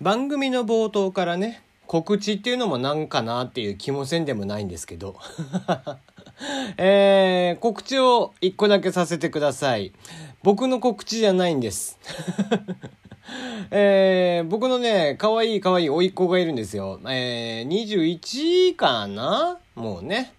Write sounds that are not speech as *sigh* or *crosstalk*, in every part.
番組の冒頭からね、告知っていうのもなんかなっていう気もせんでもないんですけど。*laughs* えー、告知を一個だけさせてください。僕の告知じゃないんです。*laughs* えー、僕のね、可愛いい可愛い甥っ子がいるんですよ。えー、21かな？もうね。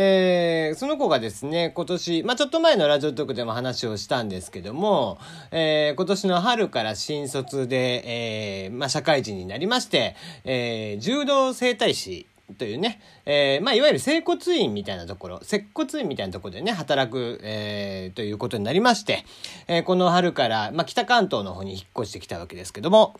えー、その子がですね、今年、まあ、ちょっと前のラジオトークでも話をしたんですけども、えー、今年の春から新卒で、えー、まあ、社会人になりまして、えー、柔道整体師というね、えー、まあ、いわゆる整骨院みたいなところ、接骨院みたいなところでね、働く、えー、ということになりまして、えー、この春から、まあ、北関東の方に引っ越してきたわけですけども、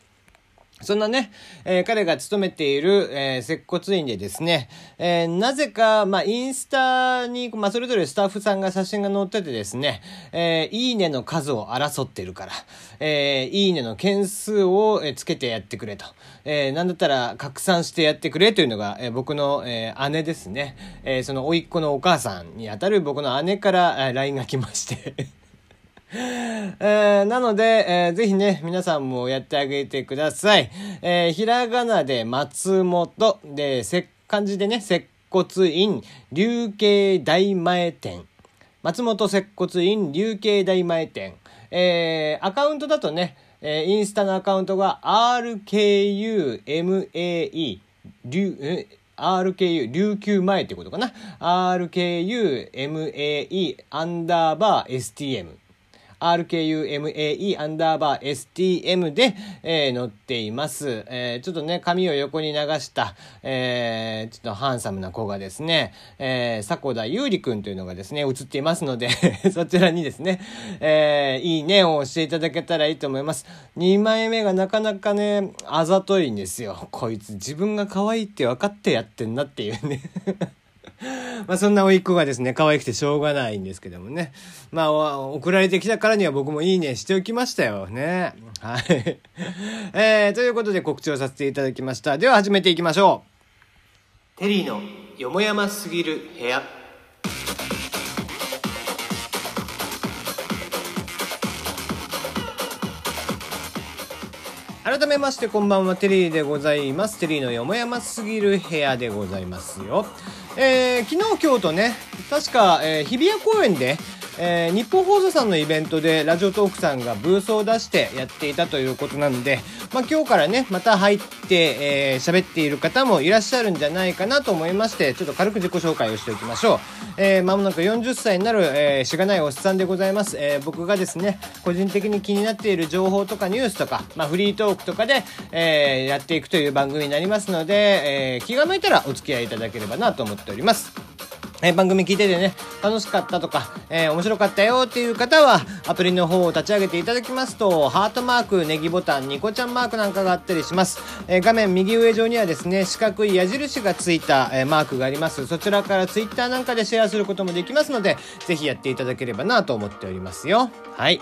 そんなね、えー、彼が勤めている、えー、接骨院でですね、えー、なぜか、まあ、インスタに、まあ、それぞれスタッフさんが写真が載っててですね、えいいねの数を争ってるから、えいいねの件数を、えつけてやってくれと、えなんだったら拡散してやってくれというのが、え僕の、え姉ですね、えその甥っ子のお母さんにあたる僕の姉から、え LINE が来まして。えー、なので、えー、ぜひね、皆さんもやってあげてください。えー、ひらがなで松本で、せ、漢字でね、接骨院、流形大前店。松本接骨院、流形大前店。えー、アカウントだとね、えー、インスタのアカウントが RKUMAE、流、RKU、琉球前ってことかな？RKUMAE アンダーバー STM。RKUMAE アンダーバー STM で、えー、載っています。えー、ちょっとね、髪を横に流した、えー、ちょっとハンサムな子がですね、えー、迫田優里くんというのがですね、映っていますので *laughs* そちらにですね、えー、いいねを押していただけたらいいと思います。2枚目がなかなかね、あざといんですよ。こいつ自分が可愛いって分かってやってんなっていうね *laughs* まあそんな甥っ子がですね、可愛くてしょうがないんですけどもね。まあ、送られてきたからには僕もいいねしておきましたよね。はい。えー、ということで告知をさせていただきました。では始めていきましょう。テリーのよもやますぎる部屋。改めましてこんばんは。テリーでございます。テリーのよもやますぎる部屋でございますよ。えー、昨日今日とね確か、えー、日比谷公園でえー、日本放送さんのイベントでラジオトークさんがブースを出してやっていたということなので、まあ、今日からね、また入って、えー、喋っている方もいらっしゃるんじゃないかなと思いまして、ちょっと軽く自己紹介をしておきましょう。えー、まもなく40歳になる、えー、しがないおっさんでございます。えー、僕がですね、個人的に気になっている情報とかニュースとか、まあ、フリートークとかで、えー、やっていくという番組になりますので、えー、気が向いたらお付き合いいただければなと思っております。え、番組聞いててね、楽しかったとか、えー、面白かったよっていう方は、アプリの方を立ち上げていただきますと、ハートマーク、ネギボタン、ニコちゃんマークなんかがあったりします。えー、画面右上上にはですね、四角い矢印がついた、えマークがあります。そちらからツイッターなんかでシェアすることもできますので、ぜひやっていただければなと思っておりますよ。はい。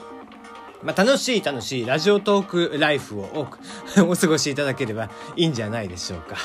まあ、楽しい楽しいラジオトークライフを多く *laughs* お過ごしいただければいいんじゃないでしょうか。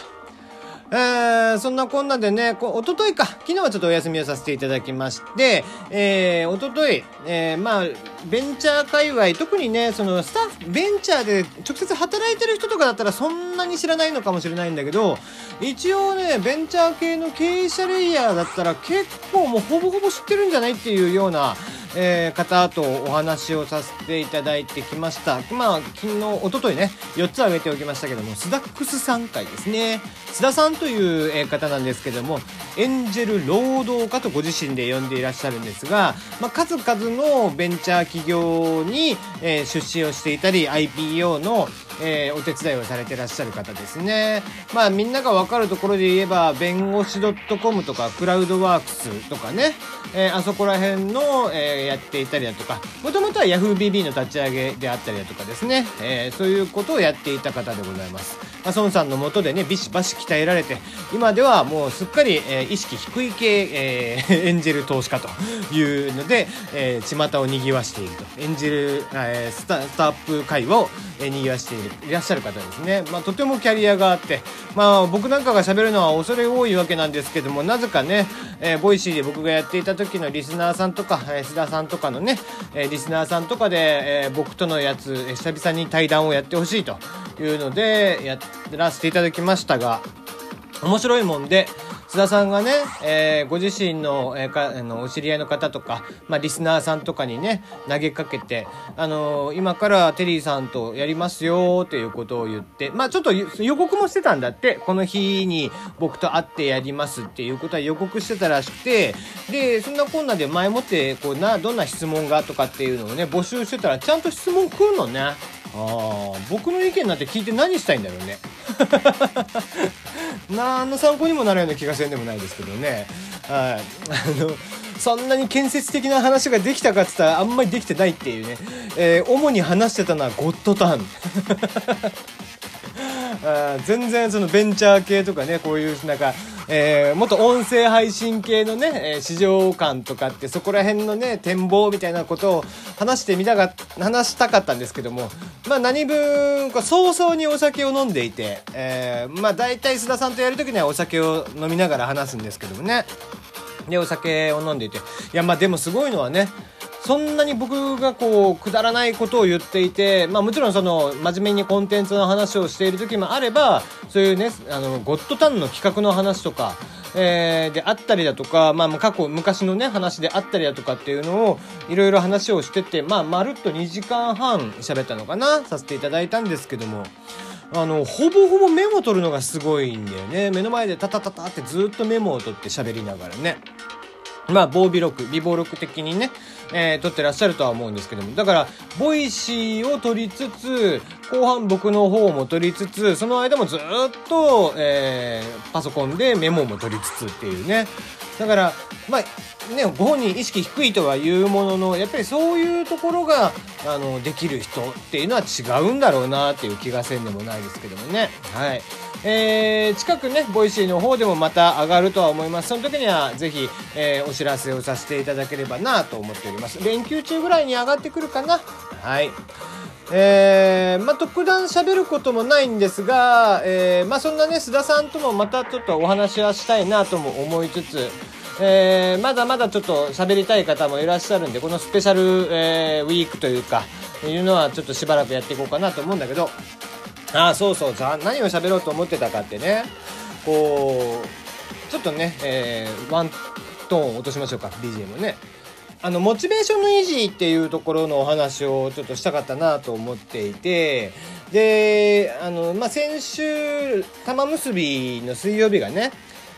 えー、そんなこんなでね、こうおとといか、昨日はちょっとお休みをさせていただきまして、えー、おととい、えー、まあ、ベンチャー界隈、特にね、そのスタッフ、ベンチャーで直接働いてる人とかだったらそんなに知らないのかもしれないんだけど、一応ね、ベンチャー系の経営者レイヤーだったら結構もうほぼほぼ知ってるんじゃないっていうような、えー、方とお話をさせていただいてきました。まあ、昨日、おとといね、4つ挙げておきましたけども、スダックス3回ですね。須田さんという方なんですけども、エンジェル労働家とご自身で呼んでいらっしゃるんですが、まあ、数々のベンチャー企業に、えー、出資をしていたり、IPO の、えー、お手伝いをされてらっしゃる方ですね。まあみんながわかるところで言えば、弁護士 .com とかクラウドワークスとかね、えー、あそこら辺の、えー、やっていたりだとか、もともとは YahooBB の立ち上げであったりだとかですね、えー、そういうことをやっていた方でございます。まあ、孫さんのもとでね、ビシバシ鍛えられて、今ではもうすっかり、えー、意識低い系、えー、エンジェル投資家というので、えー、巷を賑わしていると。エンジェル、えー、スタ、スタートアップ界隈を、えー、賑わしている。いらっしゃる方ですね。まあ、とてもキャリアがあって、まあ、僕なんかが喋るのは恐れ多いわけなんですけども、なぜかね、えー、 Voicy で僕がやっていた時のリスナーさんとか、えー、須田さんとかのね、え、リスナーさんとかで、え、僕とのやつ、え、久々に対談をやってほしいというのでやらせていただきましたが面白いもんで津田さんがね、えー、ご自身の,、えー、かあのお知り合いの方とか、まあ、リスナーさんとかにね投げかけて、あのー、今からテリーさんとやりますよっていうことを言ってまあちょっと予告もしてたんだってこの日に僕と会ってやりますっていうことは予告してたらしくてでそんなこんなで前もってこうなどんな質問がとかっていうのをね募集してたらちゃんと質問来るのね。あ僕の意見なんて聞いて何したいんだろうね *laughs* 何の参考にもなるような気がせんでもないですけどね。はい。あのそんなに建設的な話ができたかっつったらあんまりできてないっていうね、えー、主に話してたのはゴッドタン。*laughs* 全然そのベンチャー系とかねこういうなんかえー、もっと音声配信系のね、え市場感とかってそこら辺のね展望みたいなことを話してみたが話したかったんですけどもまあ何分か早々にお酒を飲んでいて、えー、まあ大体須田さんとやる時にはお酒を飲みながら話すんですけどもね。でお酒を飲んでいていやまあでもすごいのはねそんなに僕がこうくだらないことを言っていて、まあ、もちろんその真面目にコンテンツの話をしている時もあればそういうねあのゴッドタンの企画の話とか、えー、であったりだとか、まあ、過去昔のね話であったりだとかっていうのをいろいろ話をしてて、まあ、まるっと2時間半喋ったのかなさせていただいたんですけども。あのほぼほぼメモ取るのがすごいんだよね目の前でタタタタってずっとメモを取って喋りながらねまあ防備録備忘録的にねえー、取ってらっしゃるとは思うんですけども。だから、 Voicyを録りつつ、後半僕の方も録りつつ、その間もずっと、えー、パソコンでメモも取りつつっていうね。だから、まあ、ね、ご本人意識低いとは言うものの、やっぱりそういうところが、あの、できる人っていうのは違うんだろうなっていう気がせんでもないですけどもね。はい。えー、近くね、 Voicy の方でもまた上がるとは思います。その時にはぜひ、えー、お知らせをさせていただければなと思っております。連休中ぐらいに上がってくるかな？はい。えー、まあ、特段喋ることもないんですが、えー、まあ、そんなね、須田さんともまたちょっとお話はしたいなとも思いつつ、えー、まだまだちょっと喋りたい方もいらっしゃるんで、このスペシャル、えー、ウィークというか、いうのはちょっとしばらくやっていこうかなと思うんだけど、あそうそう何を喋ろうと思ってたかってね。こうちょっとね、えー、ワントーン落としましょうか BGM ね。あのモチベーションの維持っていうところのお話をちょっとしたかったなと思っていてであの、まあ、先週玉結びの水曜日がね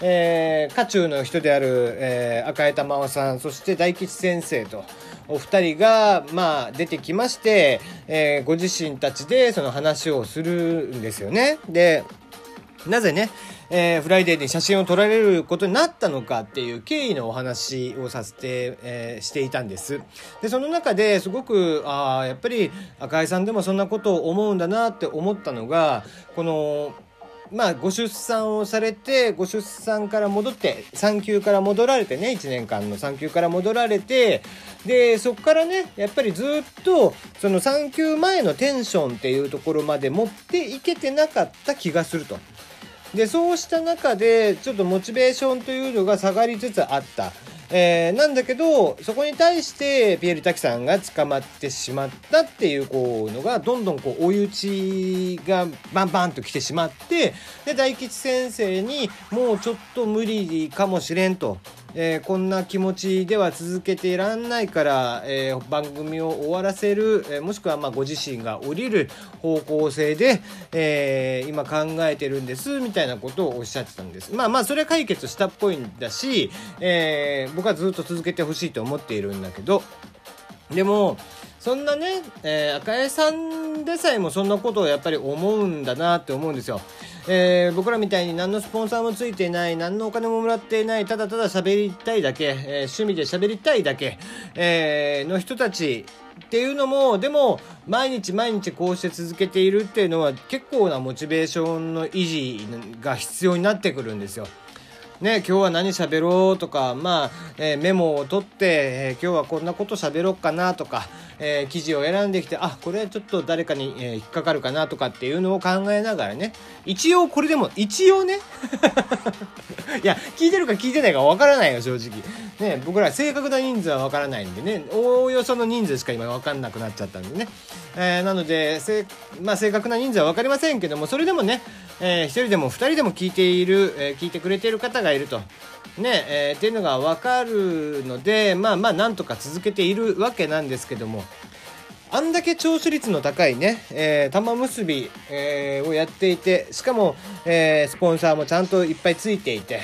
えー、渦中の人である、えー、赤江珠緒さんそして大吉先生とお二人が、まあ、出てきまして、えー、ご自身たちでその話をするんですよね。で、なぜね、えー、フライデーに写真を撮られることになったのかっていう経緯のお話をさせて、えー、していたんです。で、その中ですごく、ああ、やっぱり赤江さんでもそんなことを思うんだなって思ったのが、この、まあ、ご出産をされて、ご出産から戻って、産休から戻られてね、1年間の産休から戻られて、で、そこからね、やっぱりずっと、その産休前のテンションっていうところまで持っていけてなかった気がすると。で、そうした中で、ちょっとモチベーションというのが下がりつつあった。えー、なんだけど、そこに対してピエール滝さんが捕まってしまったっていう、こう、のが、どんどんこう、追い打ちがバンバンと来てしまって、で、大吉先生に、もうちょっと無理かもしれんと。えー、こんな気持ちでは続けていらんないから、えー、番組を終わらせる、えー、もしくはまご自身が降りる方向性で、え今考えてるんですみたいなことをおっしゃってたんです。まあまあそれは解決したっぽいんだし、え僕はずっと続けてほしいと思っているんだけどでもそんなね、えー、赤江さんでさえもそんなことをやっぱり思うんだなって思うんですよ。えー、僕らみたいに何のスポンサーもついていない、何のお金ももらっていない、ただただ喋りたいだけ、えー、趣味で喋りたいだけ、えー、の人たちっていうのも、でも、毎日毎日こうして続けているっていうのは結構なモチベーションの維持が必要になってくるんですよ。ね、今日は何喋ろうとか、まあ、えー、メモを取って、えー、今日はこんなこと喋ろうかなとか、えー、記事を選んできて、あ、これはちょっと誰かに、え引っかかるかなとかっていうのを考えながらね、一応これでも、一応ね、*laughs* いや、聞いてるか聞いてないかわからないよ、正直。ね、僕ら正確な人数は分からないんでねおおよその人数しか今分かんなくなっちゃったんでね、えー、なのでせ、まあ、正確な人数は分かりませんけどもそれでもね、えー、1人でも2人でも聞いている、えー、聞いてくれている方がいると。ねえー、っていうのが分かるのでまあまあなんとか続けているわけなんですけども。あんだけ聴取率の高いね、えー、玉結び、えー、をやっていてしかも、えー、スポンサーもちゃんといっぱいついていて、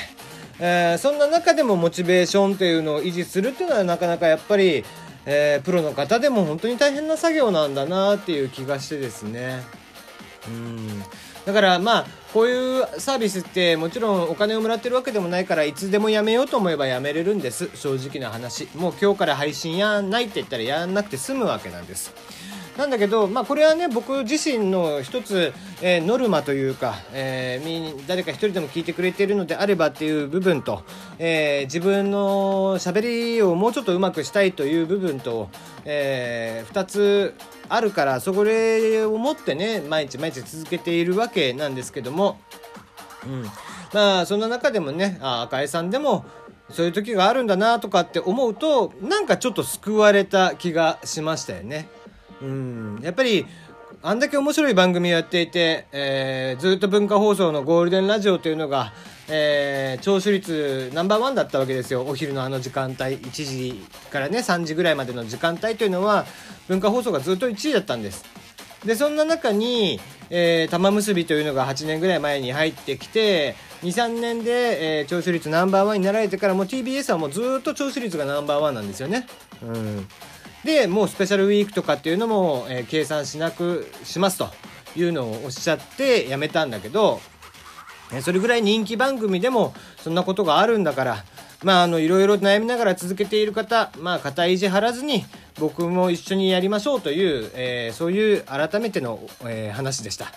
えー、そんな中でもモチベーションというのを維持するっていうのはなかなかやっぱり、えー、プロの方でも本当に大変な作業なんだなっていう気がしてですね。うん。だからまあこういうサービスってもちろんお金をもらってるわけでもないからいつでもやめようと思えばやめれるんです。正直な話。もう今日から配信やんないって言ったらやんなくて済むわけなんです。なんだけど、まあ、これはね僕自身の一つ、えー、ノルマというか、えー、誰か一人でも聞いてくれているのであればっていう部分と、えー、自分のしゃべりをもうちょっとうまくしたいという部分と、えー、2つあるからそれを持ってね毎日毎日続けているわけなんですけども、うん、まあそんな中でもねあ赤江さんでもそういう時があるんだなとかって思うとなんかちょっと救われた気がしましたよね。うん。やっぱりあんだけ面白い番組をやっていて、えー、ずっと文化放送のゴールデンラジオというのが、えー、聴取率ナンバーワンだったわけですよ。お昼のあの時間帯1時からね3時ぐらいまでの時間帯というのは文化放送がずっと1位だったんです。でそんな中に、えー、玉結びというのが8年ぐらい前に入ってきて23年で、えー、聴取率ナンバーワンになられてからもう TBS はもうずっと聴取率がナンバーワンなんですよね。うん。でもうスペシャルウィークとかっていうのも、えー、計算しなくしますというのをおっしゃってやめたんだけどそれぐらい人気番組でもそんなことがあるんだからまああのいろいろ悩みながら続けている方まあ肩意地張らずに僕も一緒にやりましょうという、えー、そういう改めての、えー、話でした。